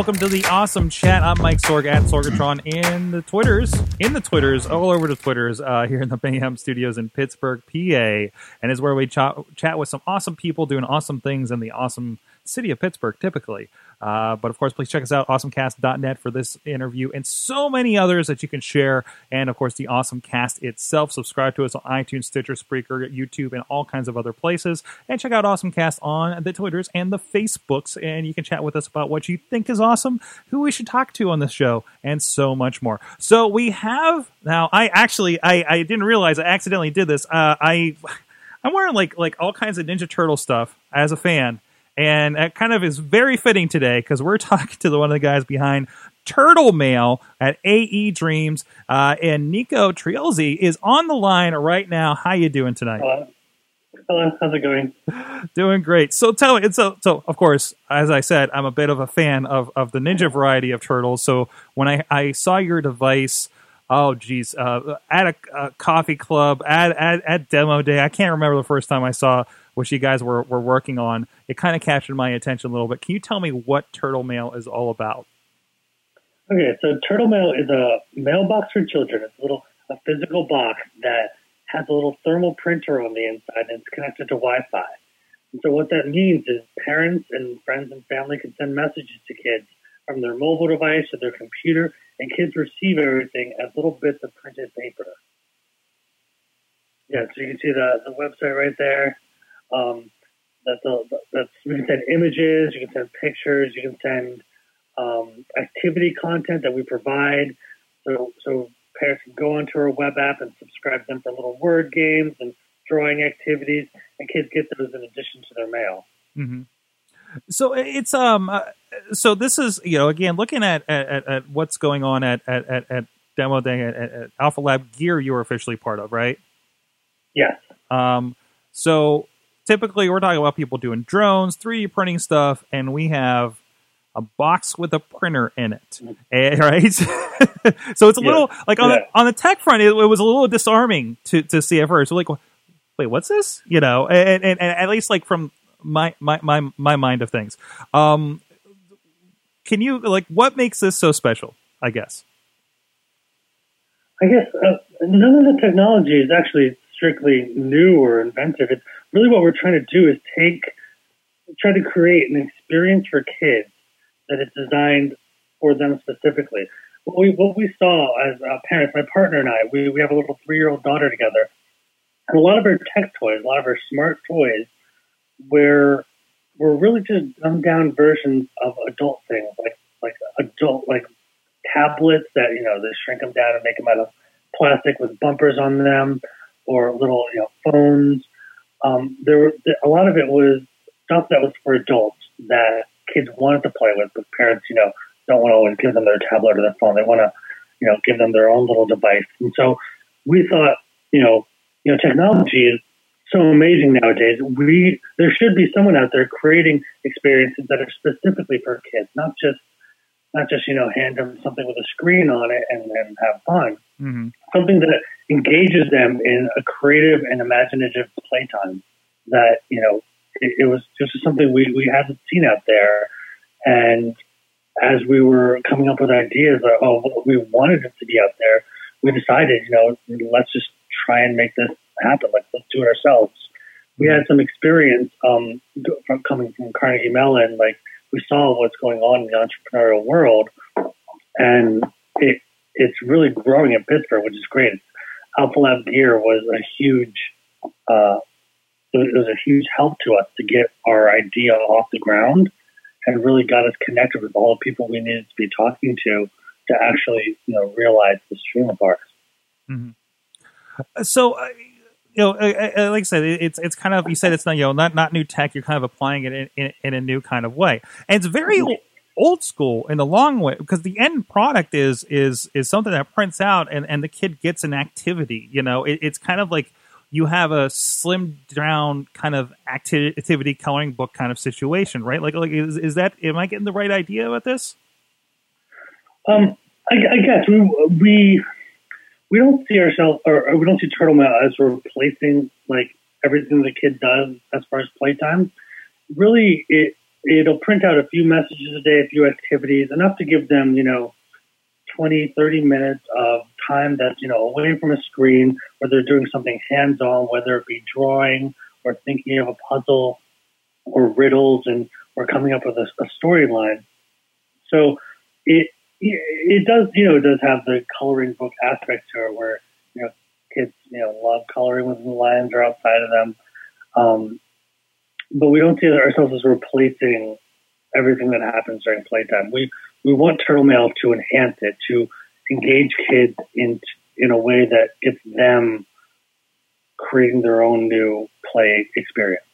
welcome to the awesome chat. I'm Mike Sorg at Sorgatron in the Twitters, in the Twitters, all over the Twitters uh, here in the Mayhem Studios in Pittsburgh, PA, and is where we chat, chat with some awesome people doing awesome things in the awesome city of Pittsburgh, typically. Uh, but of course, please check us out, awesomecast.net for this interview and so many others that you can share. And of course, the Awesome Cast itself. Subscribe to us on iTunes, Stitcher, Spreaker, YouTube, and all kinds of other places. And check out Awesome Cast on the Twitters and the Facebooks. And you can chat with us about what you think is awesome, who we should talk to on this show, and so much more. So we have now. I actually I, I didn't realize I accidentally did this. Uh, I I'm wearing like like all kinds of Ninja Turtle stuff as a fan and it kind of is very fitting today because we're talking to the, one of the guys behind Turtle Mail at AE Dreams, uh, and Nico Triolzi is on the line right now. How you doing tonight? Hello. Hello. How's it going? doing great. So tell me, so so of course, as I said, I'm a bit of a fan of of the Ninja variety of turtles. So when I I saw your device. Oh geez, uh, at a, a, coffee club, at, at at demo day. I can't remember the first time I saw which you guys were, were working on, it kind of captured my attention a little bit. Can you tell me what Turtle Mail is all about? Okay, so Turtle Mail is a mailbox for children. It's a little a physical box that has a little thermal printer on the inside and it's connected to Wi-Fi. And so what that means is parents and friends and family can send messages to kids from their mobile device or their computer, and kids receive everything as little bits of printed paper. Yeah, so you can see the, the website right there. Um, that's, a, that's you can send images, you can send pictures, you can send um, activity content that we provide. So so parents can go onto our web app and subscribe them for little word games and drawing activities, and kids get those in addition to their mail. Mm-hmm. So it's um uh, so this is you know again looking at at, at what's going on at at, at, at demo day at, at Alpha Lab Gear you are officially part of right? Yes. Um. So typically we're talking about people doing drones, 3D printing stuff, and we have a box with a printer in it, and, right? so it's a yeah. little like on yeah. the, on the tech front, it, it, was a little disarming to to see at first. We're like, wait, what's this? You know, and, and, and at least like from my my my my mind of things. Um, can you like what makes this so special? I guess. I guess uh, none of the technology is actually strictly new or inventive. It's really what we're trying to do is take, try to create an experience for kids that is designed for them specifically. What we, what we saw as uh, parents, my partner and I, we, we have a little three year old daughter together, and a lot of our tech toys, a lot of our smart toys, were were really just dumbed down versions of adult things, like like adult like tablets that you know they shrink them down and make them out of plastic with bumpers on them, or little you know phones um, there were a lot of it was stuff that was for adults that kids wanted to play with, but parents, you know, don't want to always give them their tablet or their phone. They want to, you know, give them their own little device. And so we thought, you know, you know, technology is so amazing nowadays. We there should be someone out there creating experiences that are specifically for kids, not just not just you know hand them something with a screen on it and, and have fun. Mm-hmm. Something that engages them in a creative and imaginative playtime. That you know it, it was just something we we hadn't seen out there, and as we were coming up with ideas of oh, we wanted it to be out there, we decided you know let's just try and make this happen. Like let's do it ourselves. We had some experience um, from coming from Carnegie Mellon, like we saw what's going on in the entrepreneurial world, and it it's really growing in Pittsburgh, which is great. Alpha Lab Gear was a huge uh, it was a huge help to us to get our idea off the ground, and really got us connected with all the people we needed to be talking to to actually you know realize this dream of ours. Mm-hmm. So. Uh, you know, like I said, it's it's kind of you said it's not you know not not new tech. You're kind of applying it in, in, in a new kind of way, and it's very old school in the long way because the end product is is is something that prints out and and the kid gets an activity. You know, it, it's kind of like you have a slimmed down kind of acti- activity coloring book kind of situation, right? Like, like is, is that am I getting the right idea about this? Um, I, I guess we we we don't see ourselves, or, we don't see Turtle Mail as replacing like everything the kid does as far as playtime. Really, it it'll print out a few messages a day, a few activities, enough to give them, you know, 20, 30 minutes of time that's, you know, away from a screen, where they're doing something hands on, whether it be drawing or thinking of a puzzle or riddles and or coming up with a, a storyline. So it it does, you know, it does have the coloring book aspect to it where, you know, kids, you know, love coloring when the lines are outside of them. Um, but we don't see ourselves as replacing everything that happens during playtime. We we want Turtle Mail to enhance it, to engage kids in in a way that gets them creating their own new play experience.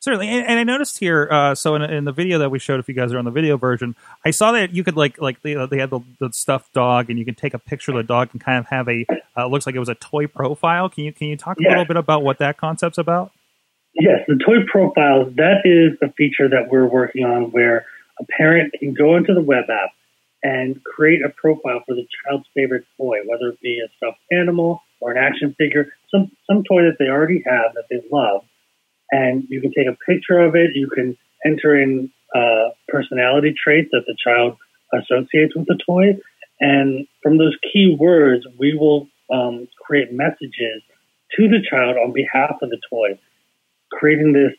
Certainly, and, and I noticed here. Uh, so in, in, the video that we showed, if you guys are on the video version, I saw that you could like like they, they had the, the stuffed dog, and you can take a picture of the dog and kind of have a uh, looks like it was a toy profile. Can you can you talk a little bit about what that concept's about? Yes, the toy profiles. That is a feature that we're working on, where a parent can go into the web app and create a profile for the child's favorite toy, whether it be a stuffed animal or an action figure, some some toy that they already have that they love and you can take a picture of it. You can enter in uh, personality traits that the child associates with the toy, and from those key words, we will um, create messages to the child on behalf of the toy, creating this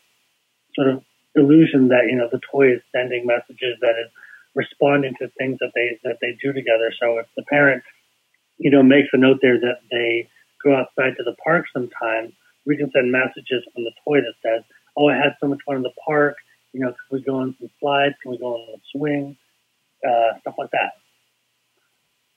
sort of illusion that you know the toy is sending messages that is responding to things that they that they do together. So if the parent, you know, makes a note there that they go outside to the park sometimes we can send messages from the toy that says, "Oh, I had so much fun in the park. You know, can we go on some slides? Can we go on a swing? Uh, stuff like that."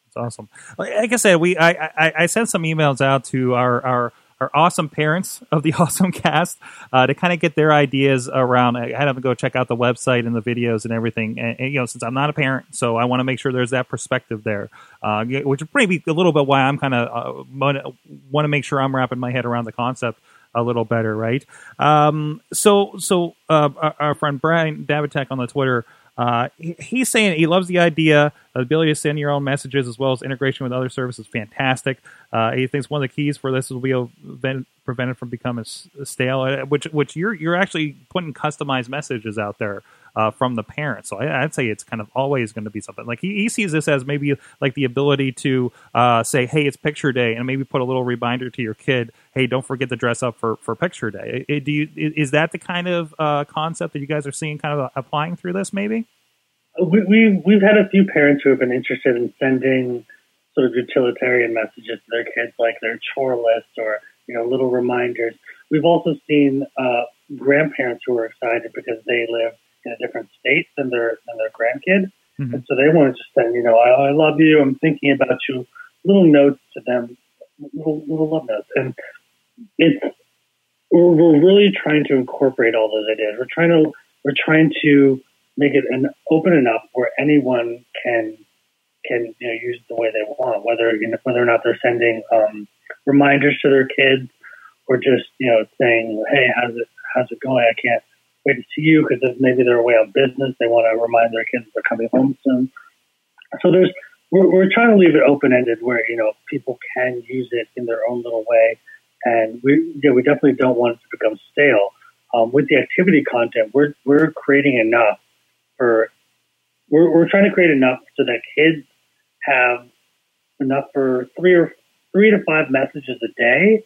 That's awesome. Like I said, we I, I, I sent some emails out to our our our awesome parents of the awesome cast uh, to kind of get their ideas around. I had them go check out the website and the videos and everything. And, and you know, since I'm not a parent, so I want to make sure there's that perspective there, uh, which is maybe a little bit why I'm kind of uh, want to make sure I'm wrapping my head around the concept a little better, right? Um, so, so uh, our, our friend Brian Davitek on the Twitter uh, he, he's saying he loves the idea, of the ability to send your own messages as well as integration with other services. Fantastic. Uh, he thinks one of the keys for this will be prevented from becoming stale, uh, which which you're you're actually putting customized messages out there uh, from the parents. So I, would say it's kind of always going to be something like he, he, sees this as maybe like the ability to uh, say, "Hey, it's picture day," and maybe put a little reminder to your kid, "Hey, don't forget to dress up for, for picture day." It, do you is that the kind of uh, concept that you guys are seeing kind of applying through this? Maybe we, we we've had a few parents who have been interested in sending sort of utilitarian messages to their kids, like their chore list or you know little reminders. We've also seen uh, grandparents who are excited because they live in a different state than their than their grandkid, mm-hmm. and so they want to just send, you know, I, I love you, I'm thinking about you, little notes to them, little little love notes, and it's we're, we're really trying to incorporate all those ideas. We're trying to we're trying to make it an open enough where anyone can can you know use it the way they want, whether you know, whether or not they're sending um, reminders to their kids or just you know saying, "Hey, how's it how's it going? I can't wait to see you because maybe they're away on business. They want to remind their kids they're coming home soon. So there's we're, we're trying to leave it open ended where you know people can use it in their own little way, and we yeah we definitely don't want it to become stale. Um, with the activity content, we're we're creating enough for we're we're trying to create enough so that kids have enough for three or three to five messages a day,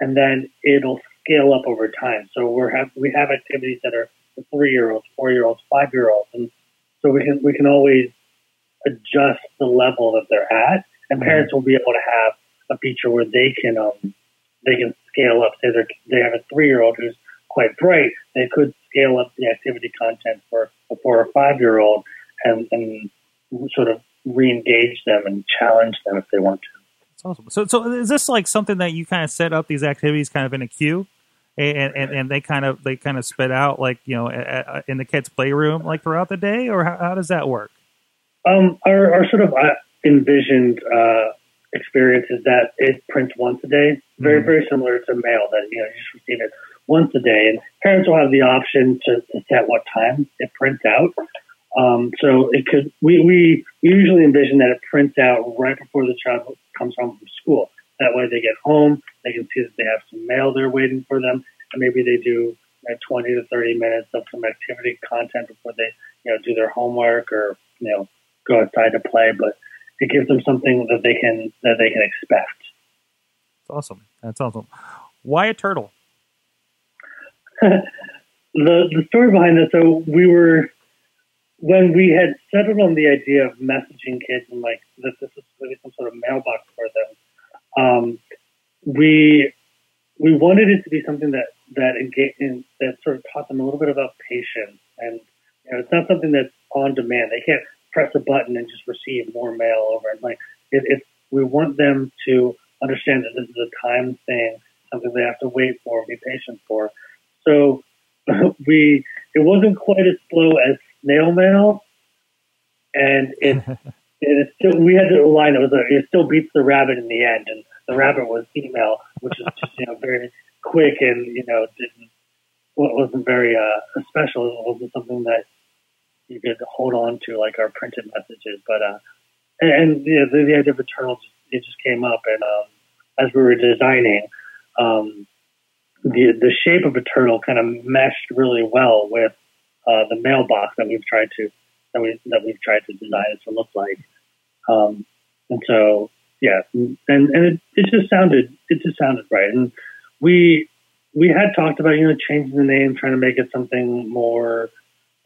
and then it'll scale up over time. So we're have we have activities that are for three year olds, four year olds, five year olds, and so we can we can always adjust the level that they're at, and mm-hmm. parents will be able to have a feature where they can um they can scale up. Say they they have a three year old who's quite bright, they could scale up the activity content for a four or five year old and, and sort of re-engage them and challenge them if they want to. Awesome. So, so is this like something that you kind of set up these activities kind of in a queue, and and, and they kind of they kind of spit out like you know in the kids' playroom like throughout the day, or how, how does that work? Um, our, our sort of uh, envisioned uh, experience is that it prints once a day, very mm-hmm. very similar to mail that you know you just receive it once a day, and parents will have the option to, to set what time it prints out. Um, so it could we, we usually envision that it prints out right before the child comes home from school. That way they get home, they can see that they have some mail there waiting for them, and maybe they do you know, 20 to 30 minutes of some activity content before they, you know, do their homework or, you know, go outside to play. But it gives them something that they can, that they can expect. That's awesome. That's awesome. Why a turtle? the, the story behind this, so we were, when we had settled on the idea of messaging kids and like that this to be some sort of mailbox for them, um, we we wanted it to be something that that engage, that sort of taught them a little bit about patience and you know it's not something that's on demand. They can't press a button and just receive more mail over. And like it we want them to understand that this is a time thing, something they have to wait for, be patient for. So we it wasn't quite as slow as snail mail, and it it still we had a line that was a, it still beats the rabbit in the end, and the rabbit was email, which is just you know very quick and you know didn't wasn't very uh, special. It wasn't something that you could hold on to like our printed messages, but uh, and, and you know, the, the idea of eternal it just came up, and um, as we were designing. Um, the the shape of a turtle kind of meshed really well with uh, the mailbox that we've tried to that we that we've tried to design it to look like. Um, and so yeah, and and it, it just sounded it just sounded right. And we we had talked about you know changing the name, trying to make it something more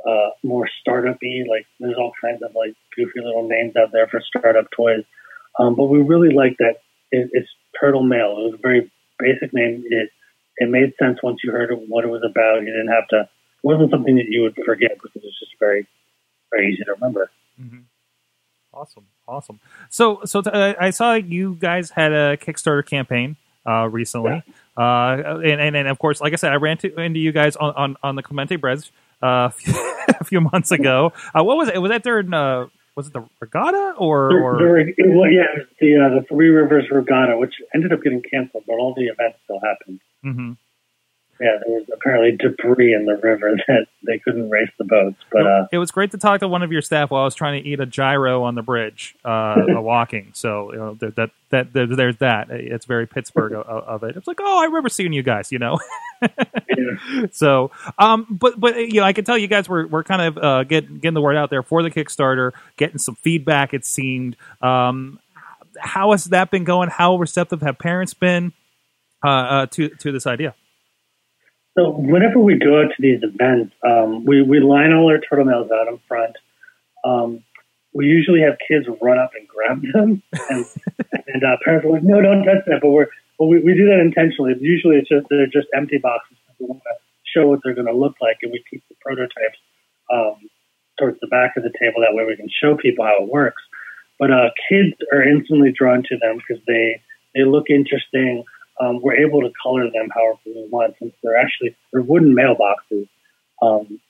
uh, more startup-y. Like there's all kinds of like goofy little names out there for startup toys. Um, but we really like that it, it's Turtle Mail. It was a very basic name. It it made sense once you heard what it was about. You didn't have to. Wasn't something that you would forget because it was just very, very easy to remember. Mm-hmm. Awesome, awesome. So, so uh, I saw you guys had a Kickstarter campaign uh, recently, yeah. uh, and, and, and of course, like I said, I ran to, into you guys on on, on the Clemente Bridge uh, a few months ago. Uh, what was it? Was that during? Uh, was it the regatta or? The, or... the, well, yeah, the uh, the Three Rivers Regatta, which ended up getting canceled, but all the events still happened. Mm-hmm. Yeah, there was apparently debris in the river that they couldn't race the boats. But uh, it was great to talk to one of your staff while I was trying to eat a gyro on the bridge, uh, walking. So you know that, that that there's that. It's very Pittsburgh of, of, it. It's like, oh, I remember seeing you guys. You know. yeah. So, um, but but you know, I can tell you guys were were kind of uh, getting getting the word out there for the Kickstarter, getting some feedback. It seemed. Um, how has that been going? How receptive have parents been uh, uh, to to this idea? So whenever we go out to these events, um, we, we line all our turtle mails out in front. Um, we usually have kids run up and grab them, and, and uh, parents are like, "No, don't touch that." But we're but we, we do that intentionally. Usually, it's just they're just empty boxes. We want to show what they're going to look like, and we keep the prototypes um, towards the back of the table. That way, we can show people how it works. But uh, kids are instantly drawn to them because they they look interesting um, we're able to color them however we want since they're actually they're wooden mailboxes. Um,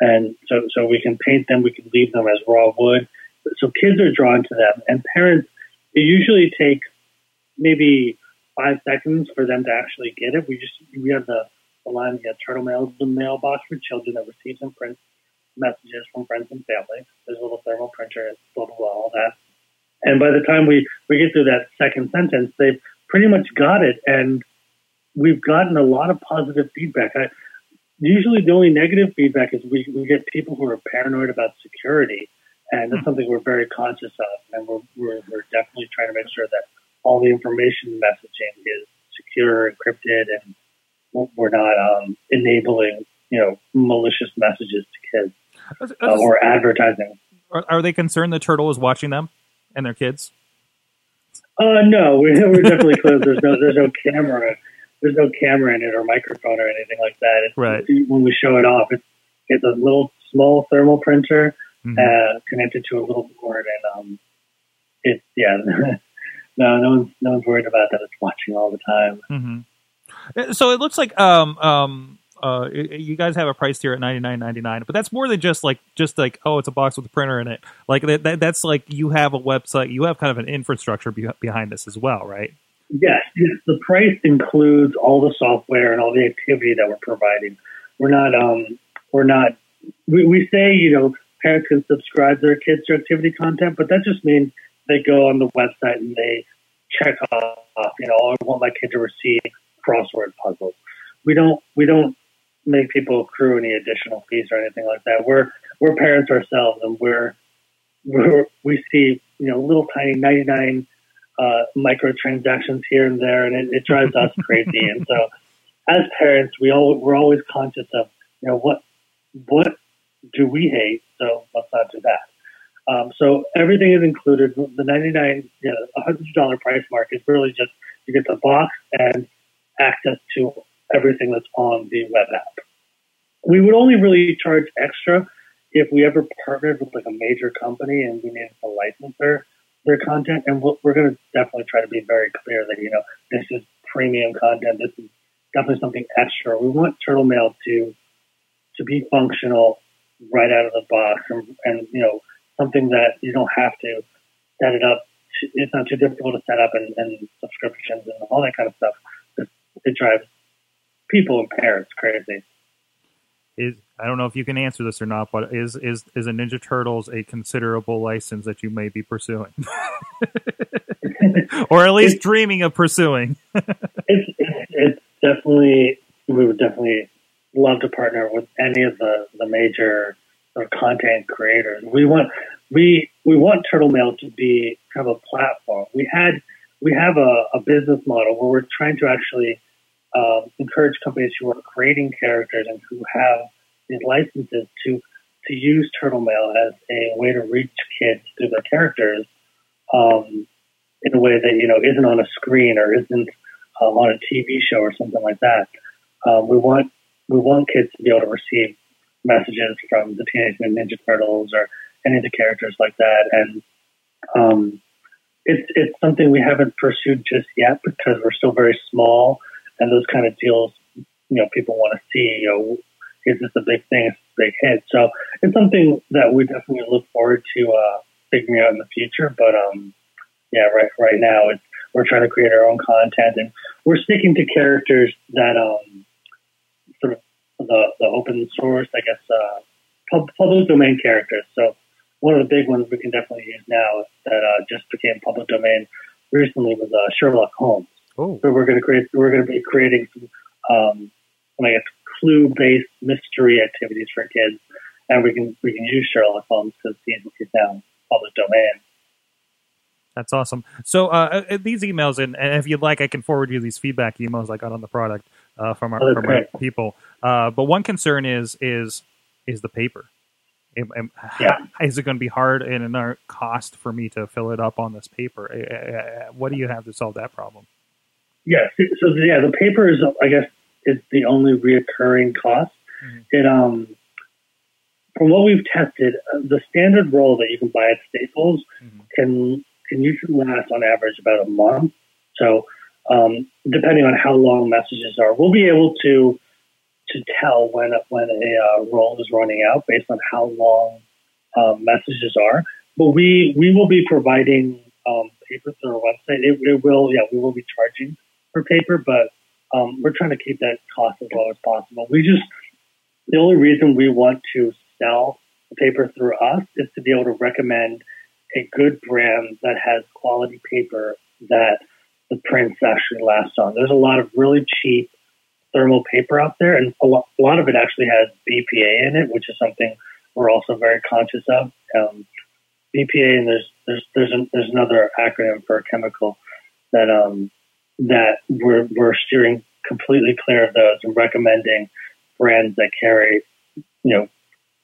and so, so we can paint them, we can leave them as raw wood. So kids are drawn to them, and parents. It usually takes maybe five seconds for them to actually get it. We just we have the, the line, yeah, turtle mail the mailbox for children that receives and prints messages from friends and family. There's a little thermal printer, blah blah blah, all that. And by the time we we get through that second sentence, they've pretty much got it. And we've gotten a lot of positive feedback. I, usually the only negative feedback is we, we get people who are paranoid about security. And that's hmm. something we're very conscious of. And we're, we're, we're definitely trying to make sure that all the information messaging is secure, encrypted, and we're not um, enabling, you know, malicious messages to kids uh, or advertising. Are, are they concerned the turtle is watching them and their kids? Uh, no, we're, we're definitely closed. There's no, there's no camera, there's no camera in it or microphone or anything like that. It's, right. When we show it off, it's it's a little small thermal printer mm-hmm. uh, connected to a little board, and um, it's yeah. no, no one's no one's worried about that. It's watching all the time. Mm-hmm. So it looks like um um uh, you guys have a price tier at ninety nine ninety nine, but that's more than just like just like oh, it's a box with a printer in it. Like that, that that's like you have a website, you have kind of an infrastructure be- behind this as well, right? Yes, the price includes all the software and all the activity that we're providing. We're not um we're not we, we say you know parents can subscribe their kids to activity content, but that just means they go on the website and they check off you know I want my kid to receive crossword puzzles. We don't we don't make people accrue any additional fees or anything like that. We're we're parents ourselves, and we're, we're we see you know little tiny ninety nine uh, microtransactions here and there, and it, it drives us crazy. And so, as parents, we all we're always conscious of you know what what do we hate, so let's not do that. Um, so everything is included. The ninety nine, you know, hundred dollar price mark is really just you get the box and access to everything that's on the web app. We would only really charge extra if we ever partnered with like a major company and we needed to license their their content. And we're, we're going to definitely try to be very clear that you know this is premium content. This is definitely something extra. We want Turtle Mail to to be functional right out of the box, and, and you know something that you don't have to set it up. It's not too difficult to set up and, and subscriptions and all that kind of stuff. It drives people in Paris crazy. Is I don't know if you can answer this or not, but is is is a Ninja Turtles a considerable license that you may be pursuing, or at least it's, dreaming of pursuing? it's, it's it's definitely we would definitely love to partner with any of the the major sort of content creators. We want we we want Turtle Mail to be kind of a platform. We had we have a, a business model where we're trying to actually um, encourage companies who are creating characters and who have these licenses to to use Turtle Mail as a way to reach kids through their characters um, in a way that you know isn't on a screen or isn't um, on a TV show or something like that. Um, we want we want kids to be able to receive messages from the Teenage Mutant Ninja Turtles or any of the characters like that, and um, it's it's something we haven't pursued just yet because we're still very small and those kind of deals, you know, people want to see, you know, is this a big thing? Is this a big hit? So it's something that we definitely look forward to uh, figuring out in the future. But um, yeah, right right now it's we're trying to create our own content and we're sticking to characters that um, sort of the, the open source, I guess, uh, pub, public domain characters. So one of the big ones we can definitely use now that uh, just became public domain recently was uh, Sherlock Holmes. Oh. So we're going to create. We're going to be creating some, um, I guess, clue-based mystery activities for kids, and we can we can use Sherlock Holmes because he's, he's now public domain. That's awesome. So uh, uh, these emails, and, and, if you'd like, I can forward you these feedback emails I got on the product uh, from our, oh, from our people. Uh, but one concern is is is the paper. yeah. Is it going to be hard and another cost for me to fill it up on this paper? Uh, uh, what do you have to solve that problem? Yes. So yeah, the paper is, I guess, is the only reoccurring cost. Mm-hmm. It um, from what we've tested, uh, the standard roll that you can buy at Staples mm-hmm. can can usually last on average about a month. So um, depending on how long messages are, we'll be able to to tell when when a uh, roll is running out based on how long um, messages are. But we we will be providing um, paper through our website. It, it, will, yeah, we will be charging for paper, but um, we're trying to keep that cost as low as possible. We just the only reason we want to sell the paper through us is to be able to recommend a good brand that has quality paper that the prints actually last on. There's a lot of really cheap thermal paper out there, and a lot, a lot of it actually has BPA in it, which is something we're also very conscious of. Um, BPA, and there's there's there's, an, there's another acronym for a chemical that um, that we're, we're steering completely clear of those and recommending brands that carry, you know,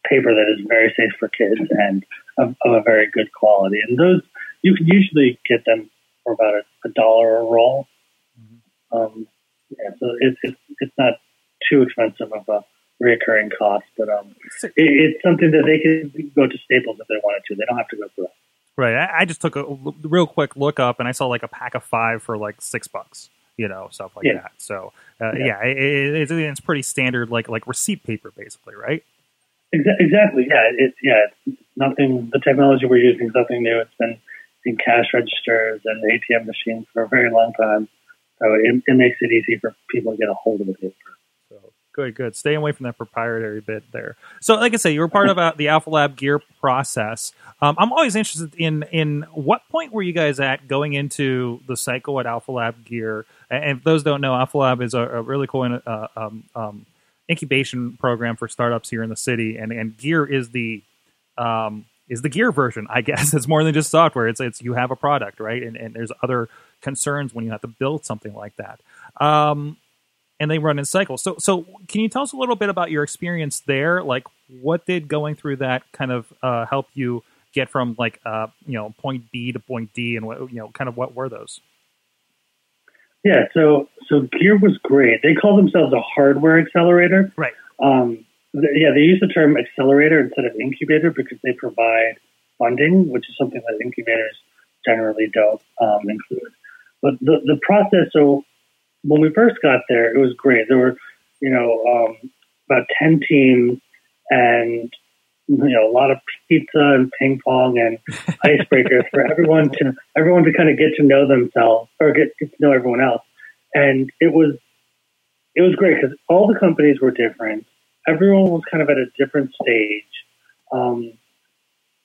paper that is very safe for kids and of, of a very good quality. And those, you can usually get them for about a, a dollar a roll. Mm-hmm. Um, yeah, so it's, it's, it's not too expensive of a reoccurring cost, but um, it, it's something that they can go to Staples if they wanted to. They don't have to go through it. Right. I, I, just took a real quick look up and I saw like a pack of five for like six bucks, you know, stuff like yeah. that. So, uh, yeah, yeah it, it's, it's pretty standard, like like receipt paper, basically, right? Exactly. Yeah. It's yeah. It's nothing. The technology we're using is nothing new. It's been in cash registers and ATM machines for a very long time. So it, it makes it easy for people to get a hold of the paper. Good, good. Stay away from that proprietary bit there. So, like I say, you were part of uh, the Alpha Lab gear process. Um, I'm always interested in in what point were you guys at going into the cycle at Alpha Lab gear? And if those don't know, Alpha Lab is a, a really cool uh, um, um, incubation program for startups here in the city, and and Gear is the um, is the Gear version. I guess it's more than just software. It's it's you have a product, right? And and there's other concerns when you have to build something like that. Um, and they run in cycles. So, so can you tell us a little bit about your experience there? Like, what did going through that kind of uh, help you get from like uh, you know point B to point D, and what you know, kind of what were those? Yeah, so so Gear was great. They call themselves a hardware accelerator. Right. Um, th- yeah, they use the term accelerator instead of incubator because they provide funding, which is something that incubators generally don't um, include. But the the process. So when we first got there, it was great. There were you know um, about ten teams and you know a lot of pizza and ping pong and icebreakers for everyone to everyone to kind of get to know themselves or get, get to know everyone else. And it was it was great because all the companies were different. Everyone was kind of at a different stage. Um,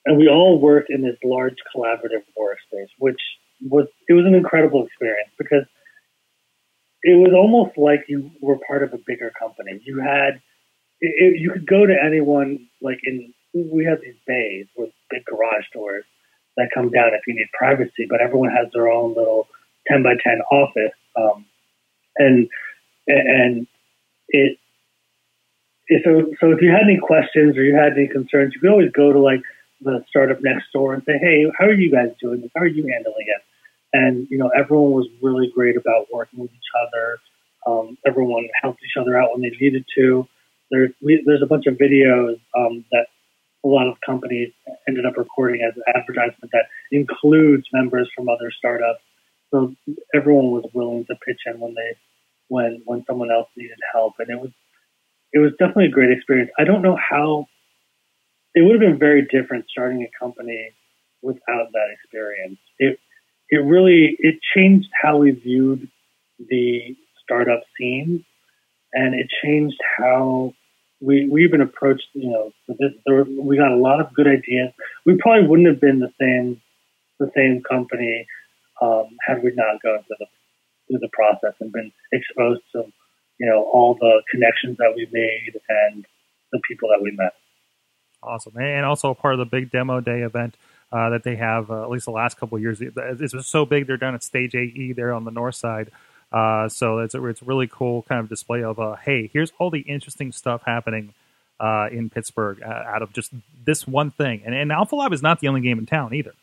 and we all worked in this large collaborative workspace, which was it was an incredible experience because it was almost like you were part of a bigger company. You had it, you could go to anyone like in we have these bays with big garage doors that come down if you need privacy, but everyone has their own little ten by ten office, um, and and it. So, so if you had any questions or you had any concerns, you could always go to like the startup next door and say, "Hey, how are you guys doing? How are you handling it?" And you know, everyone was really great about working with each other. Um, everyone helped each other out when they needed to. There's we, there's a bunch of videos um, that a lot of companies ended up recording as advertisement that includes members from other startups. So everyone was willing to pitch in when they when when someone else needed help, and it was it was definitely a great experience. I don't know how it would have been very different starting a company without that experience. It it really it changed how we viewed the startup scene, and it changed how we we even approached you know this, there, we got a lot of good ideas. We probably wouldn't have been the same the same company um, had we not gone through the through the process and been exposed to you know all the connections that we made and the people that we met. Awesome, and also part of the big demo day event. Uh, that they have uh, at least the last couple of years. It's so big. They're down at Stage AE there on the north side. Uh, so it's a, it's a really cool kind of display of, uh, hey, here's all the interesting stuff happening uh, in Pittsburgh uh, out of just this one thing. And, and Alpha Lab is not the only game in town either.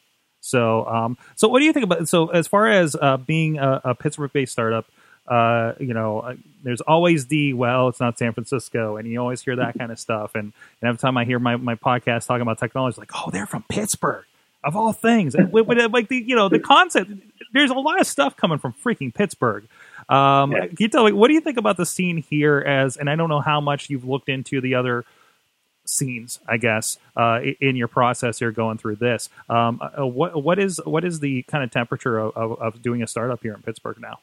So, um, so what do you think about? So, as far as uh, being a, a Pittsburgh-based startup, uh, you know, there's always the well, it's not San Francisco, and you always hear that kind of stuff. And, and every time I hear my, my podcast talking about technology, like, oh, they're from Pittsburgh of all things. Like the you know the concept, there's a lot of stuff coming from freaking Pittsburgh. Um, yeah. Can you tell me what do you think about the scene here? As and I don't know how much you've looked into the other scenes, I guess, uh, in your process here going through this. Um, uh, what what is what is the kind of temperature of, of, of, doing a startup here in Pittsburgh now?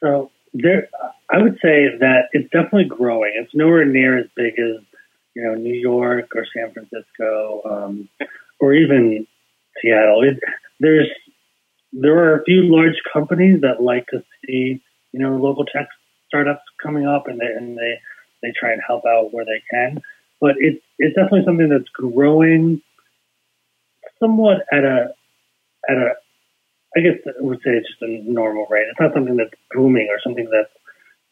So there, I would say that it's definitely growing. It's nowhere near as big as you know New York or San Francisco. Um, or even Seattle. It, there's there are a few large companies that like to see you know local tech startups coming up, and they and they they try and help out where they can. But it's it's definitely something that's growing somewhat at a at a I guess I would say it's just a normal rate. It's not something that's booming or something that's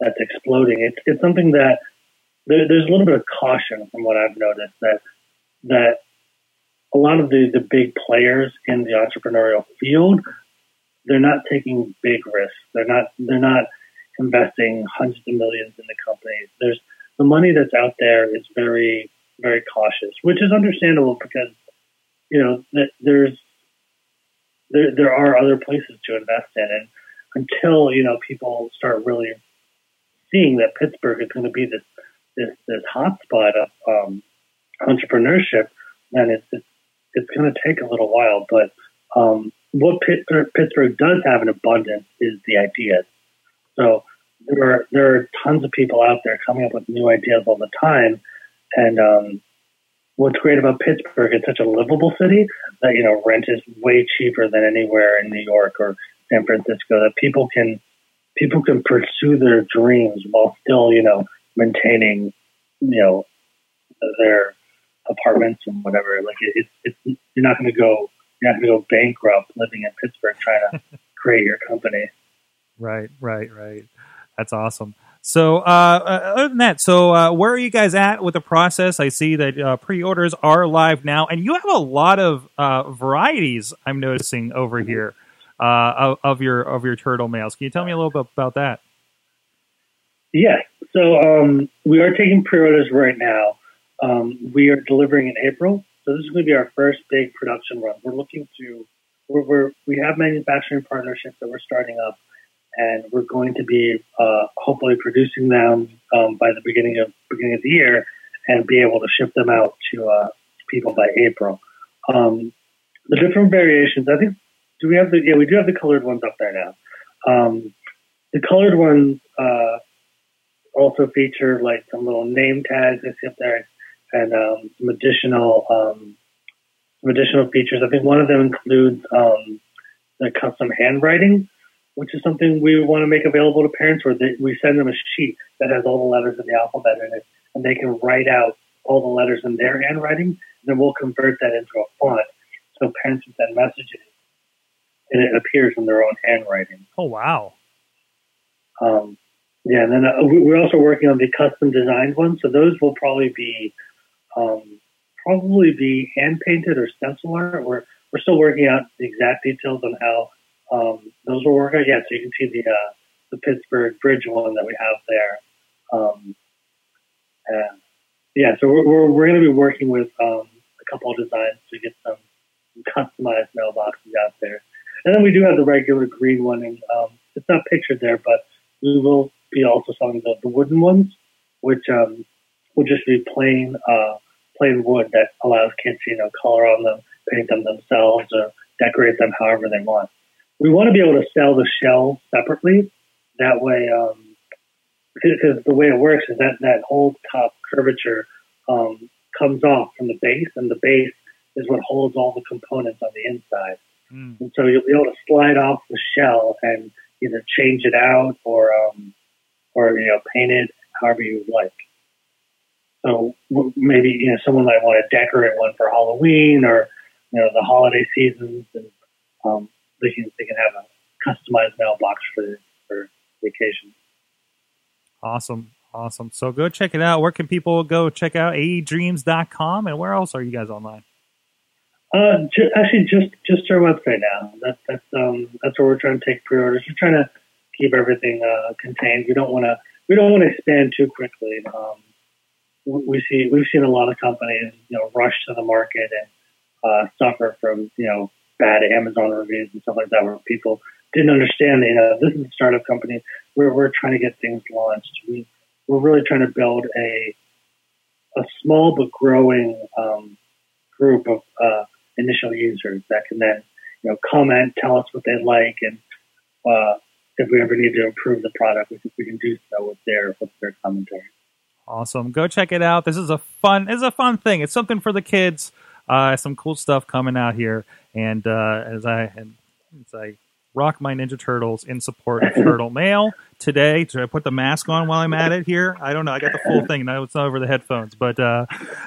that's exploding. It's it's something that there, there's a little bit of caution from what I've noticed that that a lot of the, the big players in the entrepreneurial field, they're not taking big risks. They're not they're not investing hundreds of millions in the companies. There's the money that's out there is very very cautious, which is understandable because you know there's there there are other places to invest in, and until you know people start really seeing that Pittsburgh is going to be this this this hotspot of um, entrepreneurship, then it's, it's it's going to take a little while, but um, what Pittsburgh does have in abundance is the ideas. So there are there are tons of people out there coming up with new ideas all the time, and um, what's great about Pittsburgh, it's such a livable city that you know rent is way cheaper than anywhere in New York or San Francisco. That people can people can pursue their dreams while still you know maintaining, you know, their apartments and whatever. Like it, it's, it's you're not going to go you're not going to go bankrupt living in Pittsburgh trying to create your company. Right, right, right. That's awesome. So, uh, uh, other than that, so uh, where are you guys at with the process? I see that uh, pre-orders are live now, and you have a lot of uh, varieties. I'm noticing over mm-hmm. here uh, of, of, your of your turtle mails. Can you tell me a little bit about that? Yes. So um, we are taking pre-orders right now. Um, we are delivering in April, so this is going to be our first big production run. We're looking to we're, we're we have manufacturing partnerships that we're starting up and we're going to be uh, hopefully producing them um, by the beginning of beginning of the year and be able to ship them out to uh, people by April. Um, the different variations, I think, do we have the yeah we do have the colored ones up there now. Um, the colored ones uh, also feature like some little name tags I see up there and um, some additional um, some additional features. I think one of them includes um, the custom handwriting which is something we want to make available to parents where they, we send them a sheet that has all the letters of the alphabet in it and they can write out all the letters in their handwriting and then we'll convert that into a font so parents can send messages and it appears in their own handwriting. Oh, wow. Um, yeah, and then uh, we're also working on the custom designed ones. So those will probably be um, probably be hand painted or stencil art. We're we're still working out the exact details on how um, those will work out. Yeah, so you can see the uh, the Pittsburgh Bridge one that we have there. Um, and yeah, so we're we're, we're going to be working with um, a couple of designs to get some, customized mailboxes out there. And then we do have the regular green one, and um, it's not pictured there, but we will be also selling the, the wooden ones, which um, will just be plain uh, plain wood that allows kids to you know color on them, paint them themselves, or decorate them however they want we want to be able to sell the shell separately. That way, um, because the way it works is that that whole top curvature um, comes off from the base, and the base is what holds all the components on the inside. Mm. And so you'll be able to slide off the shell and either change it out or um, or you know paint it however you like. So maybe you know someone might want to decorate one for Halloween or you know the holiday seasons, and um, they can they can have a customized mailbox for for the occasion. Awesome. Awesome. So go check it out. Where can people go check out aedreams.com and where else are you guys online? Uh, ju- actually, just just our website now. That's that's um that's where we're trying to take pre-orders. We're trying to keep everything uh, contained. We don't want to we don't want to expand too quickly. Um, we see we've seen a lot of companies you know rush to the market and uh, suffer from you know bad Amazon reviews and stuff like that, where people didn't understand. You know, this is a startup company. We're we're trying to get things launched. We we're really trying to build a a small but growing um, group of uh, initial users that can then you know comment, tell us what they like, and uh, if we ever need to improve the product, we can, we can do so with their with their commentary. Awesome. Go check it out. This is a fun. It's a fun thing. It's something for the kids. Uh, some cool stuff coming out here. And uh, as I as I rock my Ninja Turtles in support of Turtle Mail today. Should I put the mask on while I'm at it here? I don't know. I got the full thing. Now it's not over the headphones. But uh,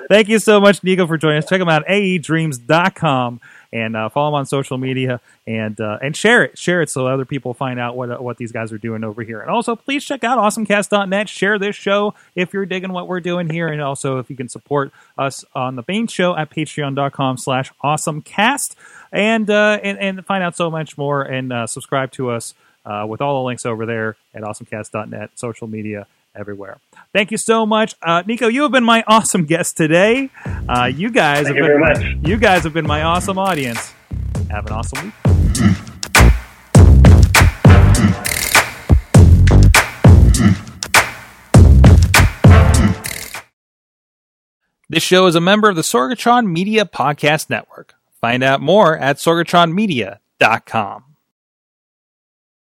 thank you so much, Nico, for joining us. Check them out aedreams.com and uh, follow them on social media and uh, and share it, share it so other people find out what what these guys are doing over here. And also, please check out awesomecast.net. Share this show if you're digging what we're doing here, and also if you can support us on the main show at Patreon.com/slash AwesomeCast and uh, and and find out so much more and uh, subscribe to us. Uh, with all the links over there at awesomecast.net, social media, everywhere. Thank you so much, uh, Nico. You have been my awesome guest today. Uh, you guys Thank have you been you guys have been my awesome audience. Have an awesome week. This show is a member of the Sorgatron Media Podcast Network. Find out more at sorgatronmedia.com.